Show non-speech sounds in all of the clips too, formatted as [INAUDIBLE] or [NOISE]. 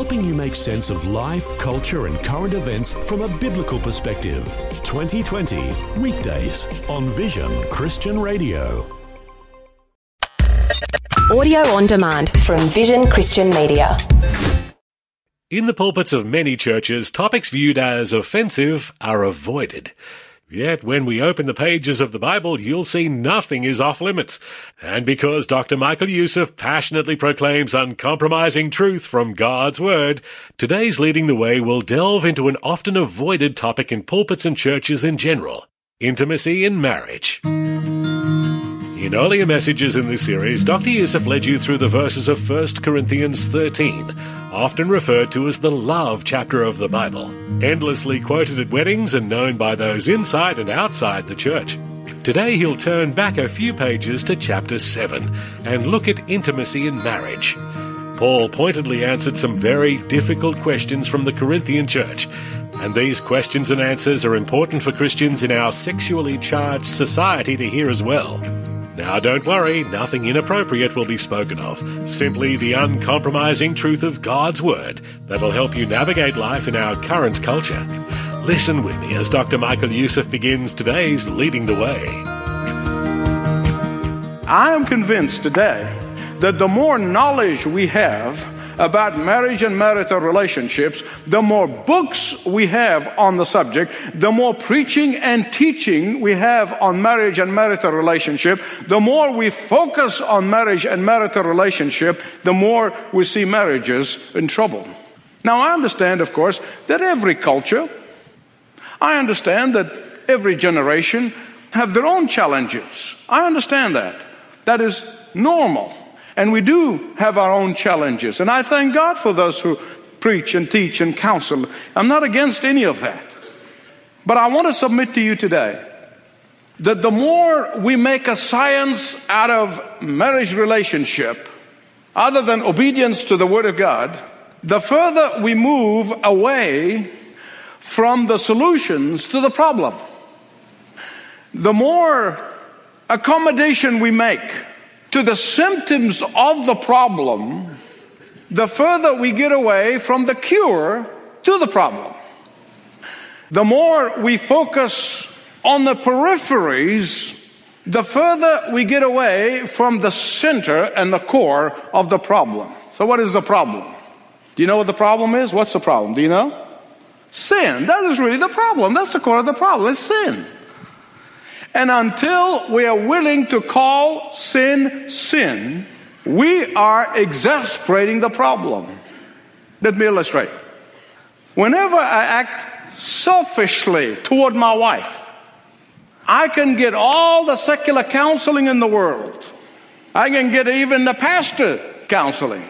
helping you make sense of life, culture, and current events from a biblical perspective. 2020, weekdays on Vision Christian Radio. Audio on demand from Vision Christian Media. In the pulpits of many churches, topics viewed as offensive are avoided. Yet when we open the pages of the Bible, you'll see nothing is off limits. And because Dr. Michael Youssef passionately proclaims uncompromising truth from God's Word, today's Leading the Way will delve into an often avoided topic in pulpits and churches in general intimacy in marriage. In earlier messages in this series, Dr. Youssef led you through the verses of 1 Corinthians 13, often referred to as the love chapter of the Bible, endlessly quoted at weddings and known by those inside and outside the church. Today he'll turn back a few pages to chapter 7 and look at intimacy in marriage. Paul pointedly answered some very difficult questions from the Corinthian church, and these questions and answers are important for Christians in our sexually charged society to hear as well. Now, don't worry, nothing inappropriate will be spoken of. Simply the uncompromising truth of God's Word that will help you navigate life in our current culture. Listen with me as Dr. Michael Youssef begins today's Leading the Way. I am convinced today that the more knowledge we have about marriage and marital relationships, the more books we have on the subject, the more preaching and teaching we have on marriage and marital relationship, the more we focus on marriage and marital relationship, the more we see marriages in trouble. Now, I understand, of course, that every culture, I understand that every generation have their own challenges. I understand that. That is normal. And we do have our own challenges. And I thank God for those who preach and teach and counsel. I'm not against any of that. But I want to submit to you today that the more we make a science out of marriage relationship, other than obedience to the Word of God, the further we move away from the solutions to the problem. The more accommodation we make to the symptoms of the problem, the further we get away from the cure to the problem. The more we focus on the peripheries, the further we get away from the center and the core of the problem. So, what is the problem? Do you know what the problem is? What's the problem? Do you know? Sin. That is really the problem. That's the core of the problem. It's sin. And until we are willing to call sin sin, we are exasperating the problem. Let me illustrate. Whenever I act selfishly toward my wife, I can get all the secular counseling in the world. I can get even the pastor counseling.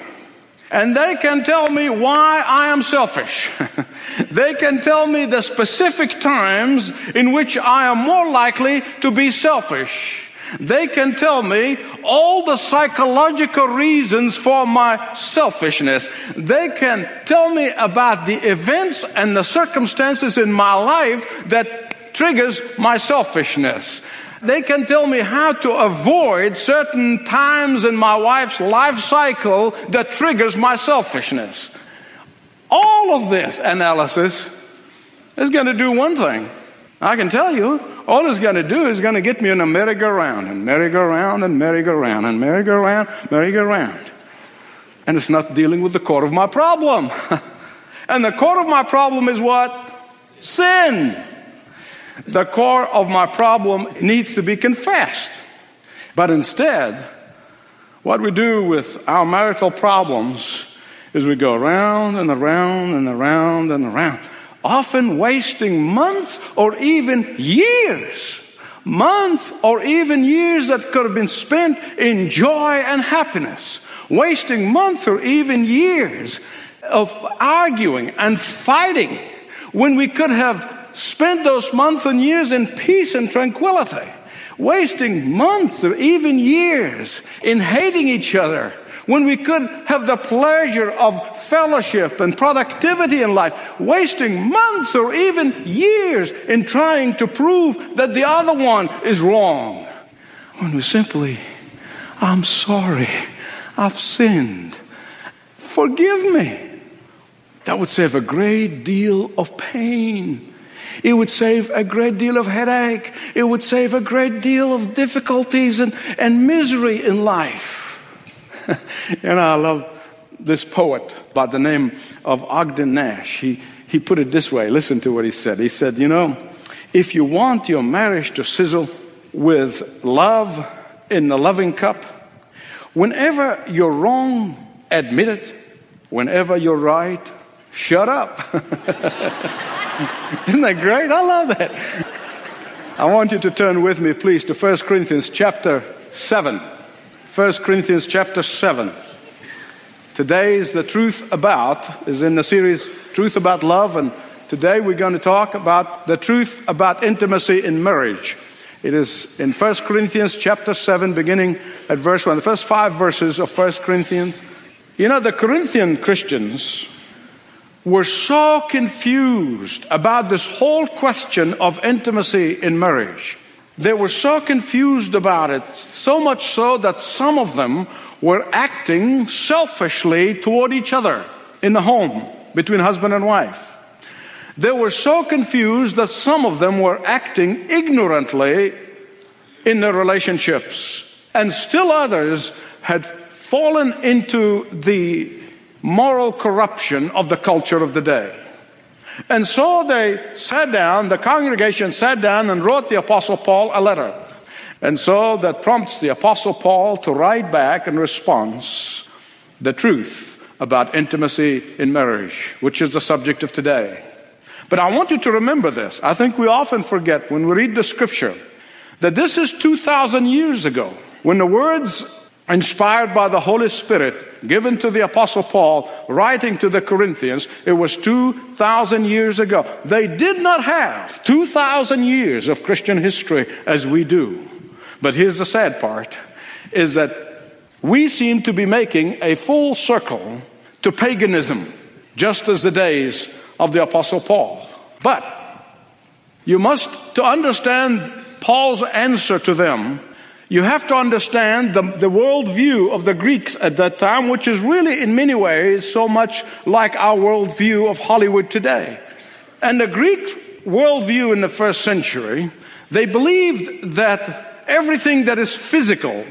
And they can tell me why I am selfish. [LAUGHS] they can tell me the specific times in which I am more likely to be selfish. They can tell me all the psychological reasons for my selfishness. They can tell me about the events and the circumstances in my life that triggers my selfishness. They can tell me how to avoid certain times in my wife's life cycle that triggers my selfishness. All of this analysis is going to do one thing. I can tell you, all it's going to do is going to get me in a merry-go-round and merry-go-round and merry-go-round and merry-go-round, merry-go-round. And it's not dealing with the core of my problem. [LAUGHS] and the core of my problem is what? Sin. The core of my problem needs to be confessed. But instead, what we do with our marital problems is we go around and around and around and around, often wasting months or even years. Months or even years that could have been spent in joy and happiness. Wasting months or even years of arguing and fighting when we could have spent those months and years in peace and tranquility, wasting months or even years in hating each other when we could have the pleasure of fellowship and productivity in life, wasting months or even years in trying to prove that the other one is wrong. When we simply, I'm sorry, I've sinned, forgive me. That would save a great deal of pain. It would save a great deal of headache. It would save a great deal of difficulties and, and misery in life. [LAUGHS] and I love this poet by the name of Ogden Nash. He, he put it this way listen to what he said. He said, You know, if you want your marriage to sizzle with love in the loving cup, whenever you're wrong, admit it. Whenever you're right, shut up. [LAUGHS] Isn't that great? I love that. I want you to turn with me, please, to 1 Corinthians chapter 7. 1 Corinthians chapter 7. Today's the truth about, is in the series Truth About Love, and today we're going to talk about the truth about intimacy in marriage. It is in 1 Corinthians chapter 7, beginning at verse 1, the first five verses of 1 Corinthians. You know, the Corinthian Christians were so confused about this whole question of intimacy in marriage. They were so confused about it, so much so that some of them were acting selfishly toward each other in the home between husband and wife. They were so confused that some of them were acting ignorantly in their relationships, and still others had fallen into the moral corruption of the culture of the day. And so they sat down, the congregation sat down and wrote the Apostle Paul a letter. And so that prompts the Apostle Paul to write back in response the truth about intimacy in marriage, which is the subject of today. But I want you to remember this. I think we often forget when we read the scripture that this is 2,000 years ago when the words inspired by the Holy Spirit, given to the Apostle Paul, writing to the Corinthians, it was 2,000 years ago. They did not have 2,000 years of Christian history as we do. But here's the sad part is that we seem to be making a full circle to paganism, just as the days of the Apostle Paul. But you must, to understand Paul's answer to them, you have to understand the, the worldview of the Greeks at that time, which is really in many ways so much like our worldview of Hollywood today. And the Greek worldview in the first century, they believed that everything that is physical,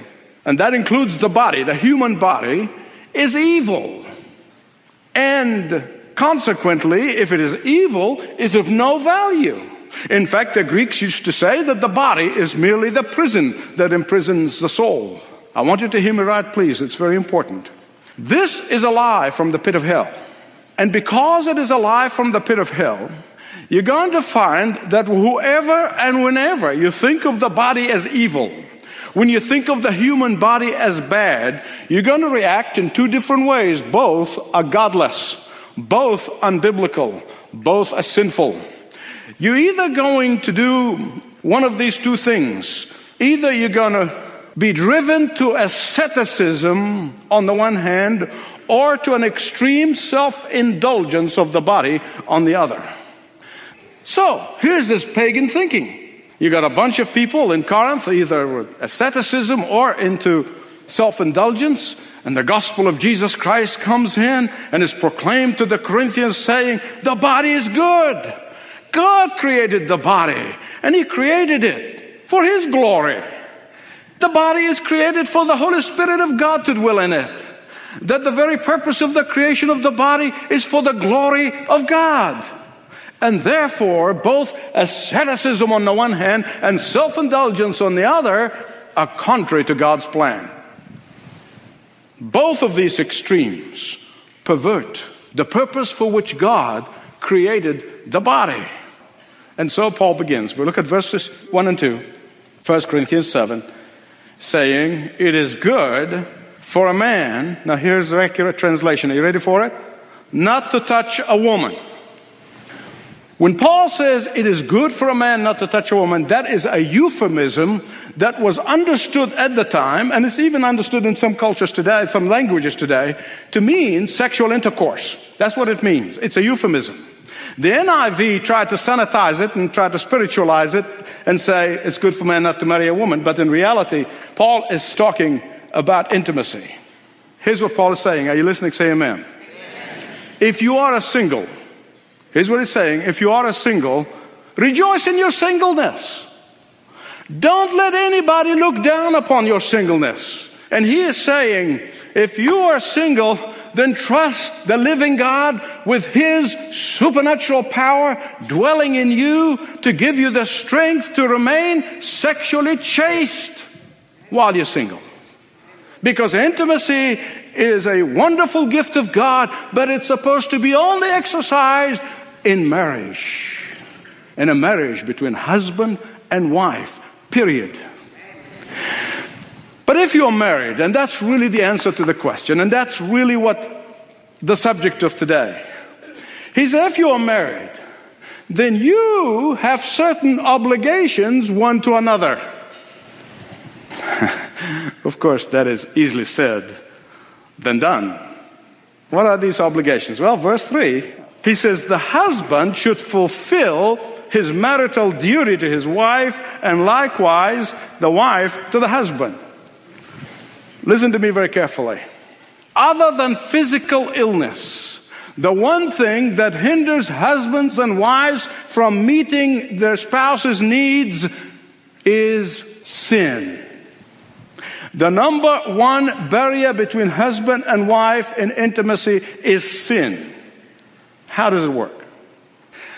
and that includes the body, the human body, is evil. And consequently, if it is evil, is of no value. In fact, the Greeks used to say that the body is merely the prison that imprisons the soul. I want you to hear me right, please. It's very important. This is a lie from the pit of hell. And because it is a lie from the pit of hell, you're going to find that whoever and whenever you think of the body as evil, when you think of the human body as bad, you're going to react in two different ways. Both are godless, both unbiblical, both are sinful. You're either going to do one of these two things. Either you're going to be driven to asceticism on the one hand, or to an extreme self indulgence of the body on the other. So, here's this pagan thinking. You got a bunch of people in Corinth, either with asceticism or into self indulgence, and the gospel of Jesus Christ comes in and is proclaimed to the Corinthians, saying, The body is good. God created the body, and He created it for His glory. The body is created for the Holy Spirit of God to dwell in it. That the very purpose of the creation of the body is for the glory of God. And therefore, both asceticism on the one hand and self indulgence on the other are contrary to God's plan. Both of these extremes pervert the purpose for which God created the body. And so Paul begins. We look at verses 1 and 2, 1 Corinthians 7, saying, It is good for a man, now here's the accurate translation. Are you ready for it? Not to touch a woman. When Paul says it is good for a man not to touch a woman, that is a euphemism that was understood at the time, and it's even understood in some cultures today, some languages today, to mean sexual intercourse. That's what it means. It's a euphemism. The NIV tried to sanitize it and tried to spiritualize it and say it's good for man not to marry a woman, but in reality, Paul is talking about intimacy. Here's what Paul is saying. Are you listening? Say amen. amen. if you are a single, here's what he's saying if you are a single, rejoice in your singleness. Don't let anybody look down upon your singleness. And he is saying, if you are single, then trust the living God with his supernatural power dwelling in you to give you the strength to remain sexually chaste while you're single. Because intimacy is a wonderful gift of God, but it's supposed to be only exercised in marriage. In a marriage between husband and wife, period. If you're married, and that's really the answer to the question, and that's really what the subject of today. He said, if you are married, then you have certain obligations one to another. [LAUGHS] of course, that is easily said than done. What are these obligations? Well, verse 3, he says, The husband should fulfill his marital duty to his wife, and likewise the wife to the husband. Listen to me very carefully. Other than physical illness, the one thing that hinders husbands and wives from meeting their spouse's needs is sin. The number one barrier between husband and wife in intimacy is sin. How does it work?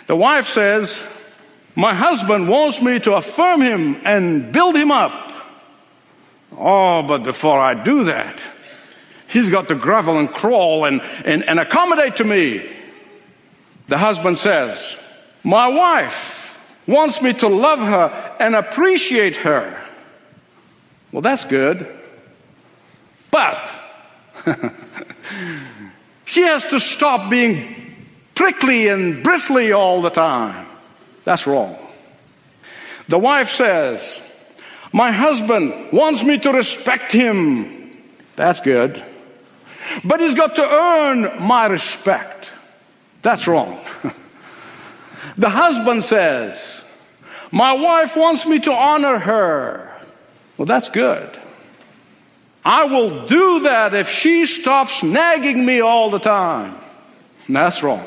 The wife says, My husband wants me to affirm him and build him up. Oh, but before I do that, he's got to grovel and crawl and, and, and accommodate to me. The husband says, My wife wants me to love her and appreciate her. Well, that's good. But [LAUGHS] she has to stop being prickly and bristly all the time. That's wrong. The wife says, my husband wants me to respect him. That's good. But he's got to earn my respect. That's wrong. [LAUGHS] the husband says, My wife wants me to honor her. Well, that's good. I will do that if she stops nagging me all the time. That's wrong.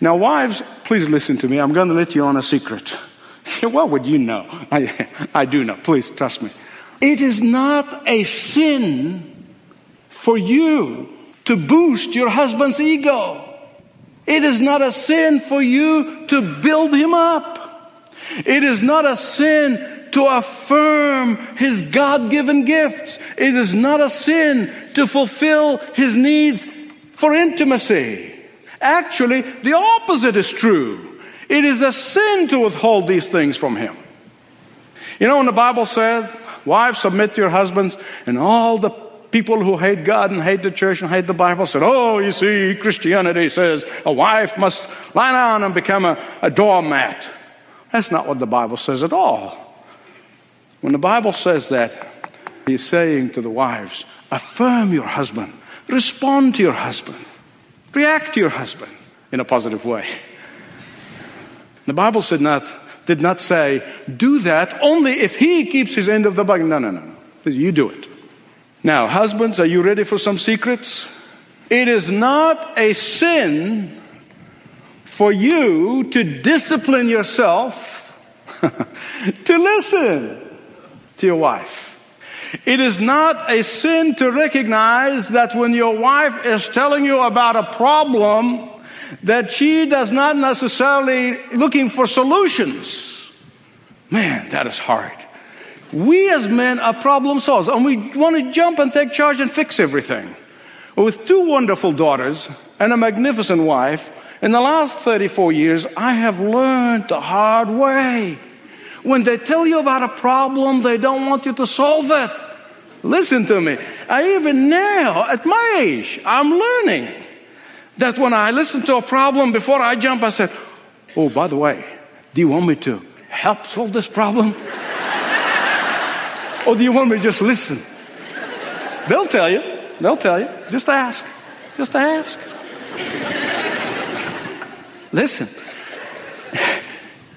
Now, wives, please listen to me. I'm going to let you on a secret. [LAUGHS] Say, what would you know? [LAUGHS] I, I do know. Please trust me. It is not a sin for you to boost your husband's ego. It is not a sin for you to build him up. It is not a sin to affirm his God given gifts. It is not a sin to fulfill his needs for intimacy. Actually, the opposite is true. It is a sin to withhold these things from him. You know, when the Bible said, Wives, submit to your husbands, and all the people who hate God and hate the church and hate the Bible said, Oh, you see, Christianity says a wife must lie down and become a, a doormat. That's not what the Bible says at all. When the Bible says that, he's saying to the wives, affirm your husband, respond to your husband, react to your husband in a positive way. The Bible said not, did not say, do that only if he keeps his end of the bargain. No, no, no. You do it. Now, husbands, are you ready for some secrets? It is not a sin for you to discipline yourself [LAUGHS] to listen to your wife. It is not a sin to recognize that when your wife is telling you about a problem, that she does not necessarily looking for solutions. Man, that is hard. We as men are problem solvers and we want to jump and take charge and fix everything. With two wonderful daughters and a magnificent wife, in the last 34 years, I have learned the hard way. When they tell you about a problem, they don't want you to solve it. Listen to me. I even now, at my age, I'm learning that when I listen to a problem, before I jump, I said, Oh, by the way, do you want me to help solve this problem? [LAUGHS] or do you want me to just listen? They'll tell you. They'll tell you. Just ask. Just ask. listen.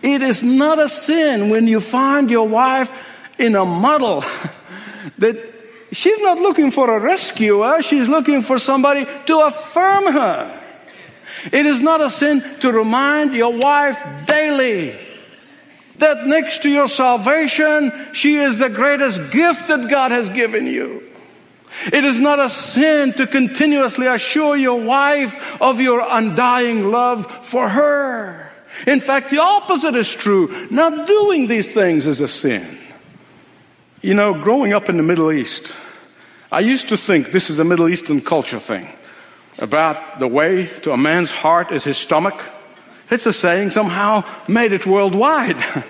It is not a sin when you find your wife in a muddle [LAUGHS] that She's not looking for a rescuer, she's looking for somebody to affirm her. It is not a sin to remind your wife daily that next to your salvation, she is the greatest gift that God has given you. It is not a sin to continuously assure your wife of your undying love for her. In fact, the opposite is true. Not doing these things is a sin. You know, growing up in the Middle East, I used to think this is a Middle Eastern culture thing about the way to a man's heart is his stomach. It's a saying somehow made it worldwide. [LAUGHS]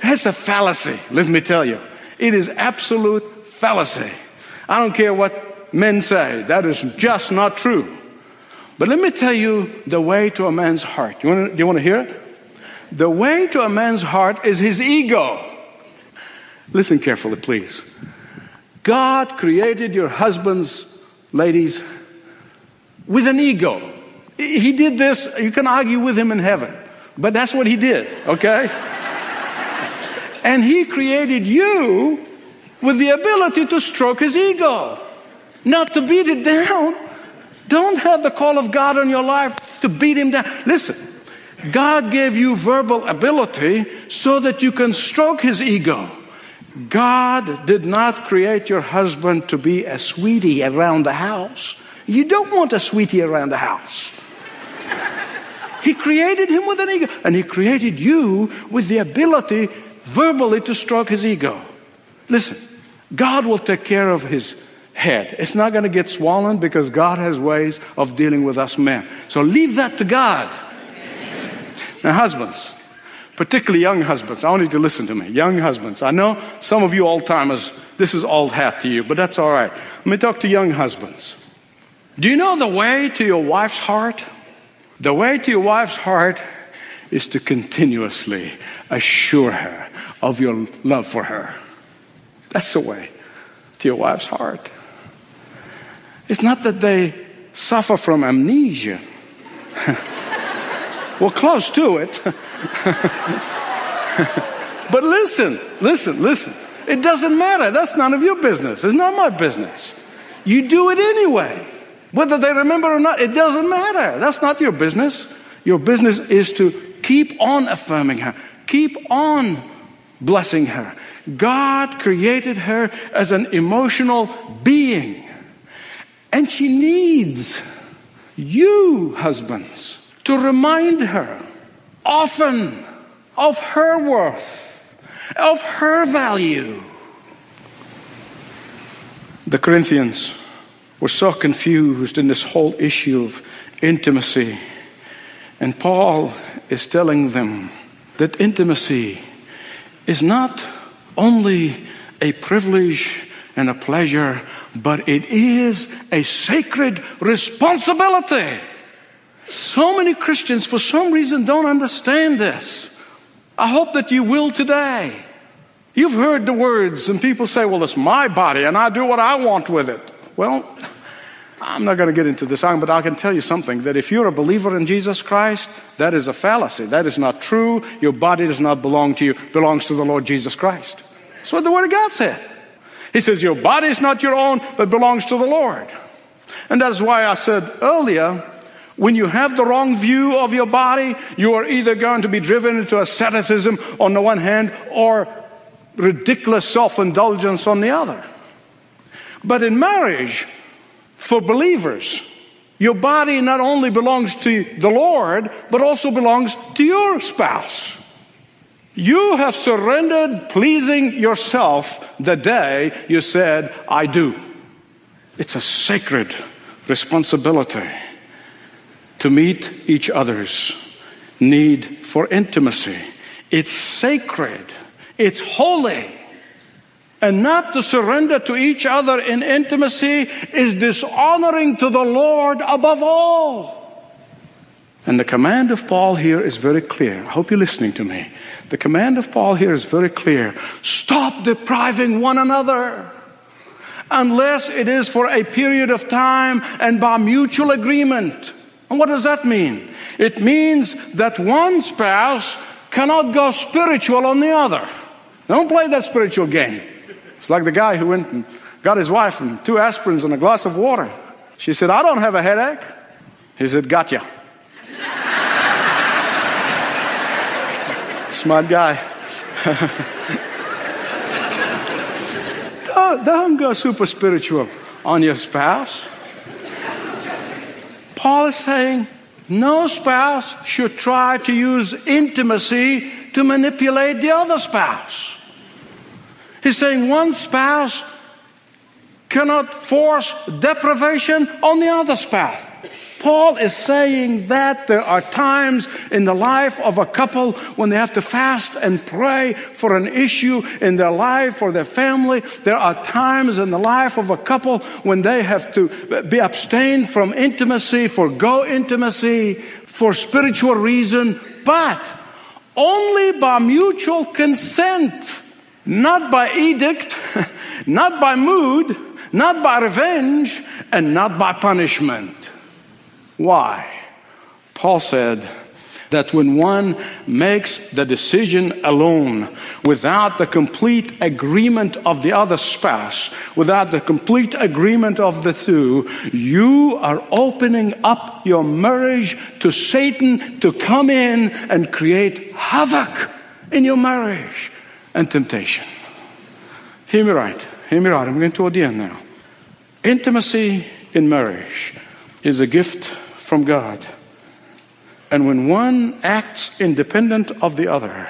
It's a fallacy, let me tell you. It is absolute fallacy. I don't care what men say, that is just not true. But let me tell you the way to a man's heart. You want to, do you want to hear it? The way to a man's heart is his ego. Listen carefully, please. God created your husbands, ladies, with an ego. He did this, you can argue with him in heaven, but that's what he did, okay? [LAUGHS] and he created you with the ability to stroke his ego, not to beat it down. Don't have the call of God on your life to beat him down. Listen, God gave you verbal ability so that you can stroke his ego. God did not create your husband to be a sweetie around the house. You don't want a sweetie around the house. He created him with an ego, and he created you with the ability verbally to stroke his ego. Listen, God will take care of his head. It's not going to get swollen because God has ways of dealing with us men. So leave that to God. Now, husbands, particularly young husbands, I want you to listen to me. Young husbands, I know some of you old timers, this is old hat to you, but that's all right. Let me talk to young husbands. Do you know the way to your wife's heart? The way to your wife's heart is to continuously assure her of your love for her. That's the way to your wife's heart. It's not that they suffer from amnesia. [LAUGHS] well, close to it. [LAUGHS] [LAUGHS] but listen, listen, listen. It doesn't matter. That's none of your business. It's not my business. You do it anyway. Whether they remember or not, it doesn't matter. That's not your business. Your business is to keep on affirming her, keep on blessing her. God created her as an emotional being. And she needs you, husbands, to remind her often of her worth, of her value. The Corinthians were so confused in this whole issue of intimacy. And Paul is telling them that intimacy is not only a privilege and a pleasure, but it is a sacred responsibility. So many Christians, for some reason, don't understand this. I hope that you will today. You've heard the words, and people say, Well, it's my body, and I do what I want with it. Well, I'm not going to get into this, but I can tell you something that if you're a believer in Jesus Christ, that is a fallacy. That is not true. Your body does not belong to you, it belongs to the Lord Jesus Christ. That's what the Word of God said. He says, Your body is not your own, but belongs to the Lord. And that's why I said earlier, when you have the wrong view of your body, you are either going to be driven into asceticism on the one hand or ridiculous self indulgence on the other. But in marriage, for believers, your body not only belongs to the Lord, but also belongs to your spouse. You have surrendered pleasing yourself the day you said, I do. It's a sacred responsibility to meet each other's need for intimacy. It's sacred, it's holy. And not to surrender to each other in intimacy is dishonoring to the Lord above all. And the command of Paul here is very clear. I hope you're listening to me. The command of Paul here is very clear. Stop depriving one another unless it is for a period of time and by mutual agreement. And what does that mean? It means that one spouse cannot go spiritual on the other. Don't play that spiritual game. It's like the guy who went and got his wife and two aspirins and a glass of water. She said, I don't have a headache. He said, Gotcha. [LAUGHS] Smart guy. [LAUGHS] don't, don't go super spiritual on your spouse. Paul is saying no spouse should try to use intimacy to manipulate the other spouse. He's saying one spouse cannot force deprivation on the other spouse. Paul is saying that there are times in the life of a couple when they have to fast and pray for an issue in their life or their family. There are times in the life of a couple when they have to be abstained from intimacy, forego intimacy for spiritual reason, but only by mutual consent, not by edict, [LAUGHS] not by mood, not by revenge, and not by punishment. Why? Paul said that when one makes the decision alone without the complete agreement of the other spouse, without the complete agreement of the two, you are opening up your marriage to Satan to come in and create havoc in your marriage and temptation. Hear me right. Hear me right. I'm going to the end now. Intimacy in marriage is a gift from God. And when one acts independent of the other,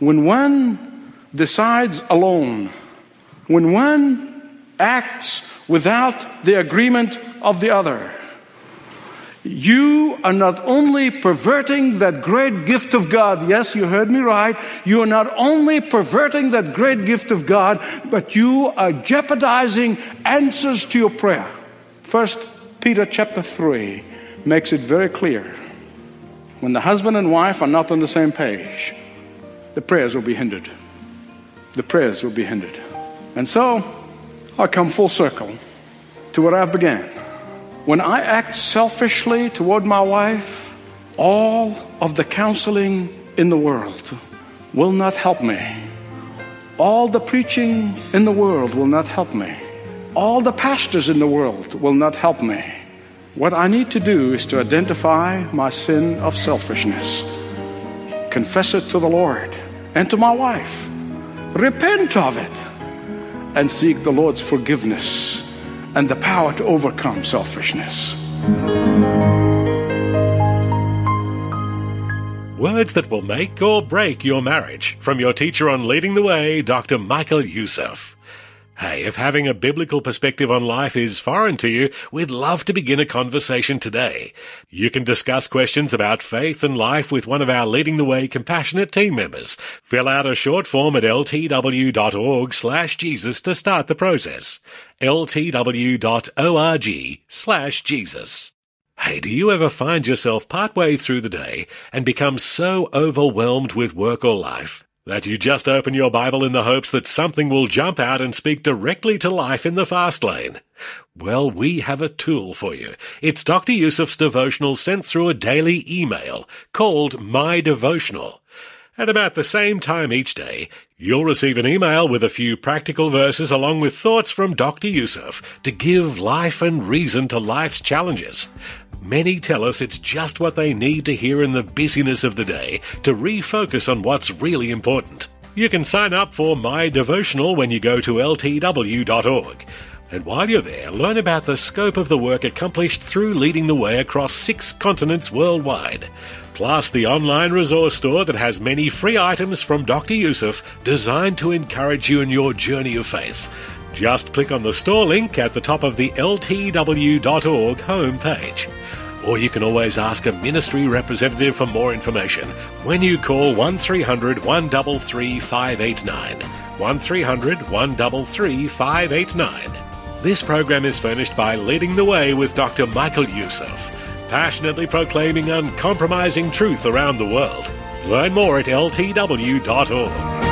when one decides alone, when one acts without the agreement of the other, you are not only perverting that great gift of God. Yes, you heard me right. You are not only perverting that great gift of God, but you are jeopardizing answers to your prayer. First Peter chapter 3 makes it very clear. When the husband and wife are not on the same page, the prayers will be hindered. The prayers will be hindered. And so I come full circle to where I began. When I act selfishly toward my wife, all of the counseling in the world will not help me. All the preaching in the world will not help me all the pastors in the world will not help me. What I need to do is to identify my sin of selfishness, confess it to the Lord and to my wife, repent of it, and seek the Lord's forgiveness and the power to overcome selfishness. Words that will make or break your marriage from your teacher on Leading the Way, Dr. Michael Youssef. Hey, if having a biblical perspective on life is foreign to you, we'd love to begin a conversation today. You can discuss questions about faith and life with one of our Leading the Way compassionate team members. Fill out a short form at ltw.org slash Jesus to start the process. ltw.org slash Jesus. Hey, do you ever find yourself partway through the day and become so overwhelmed with work or life that you just open your Bible in the hopes that something will jump out and speak directly to life in the fast lane. Well, we have a tool for you. It's Dr. Youssef's devotional sent through a daily email called My Devotional. At about the same time each day, you'll receive an email with a few practical verses along with thoughts from Dr. Youssef to give life and reason to life's challenges. Many tell us it's just what they need to hear in the busyness of the day to refocus on what's really important. You can sign up for My Devotional when you go to ltw.org. And while you're there, learn about the scope of the work accomplished through leading the way across six continents worldwide. Plus, the online resource store that has many free items from Dr. Youssef designed to encourage you in your journey of faith. Just click on the store link at the top of the ltw.org homepage. Or you can always ask a ministry representative for more information when you call 1300 133 589. 1300 133 589. This program is furnished by Leading the Way with Dr. Michael Youssef, passionately proclaiming uncompromising truth around the world. Learn more at ltw.org.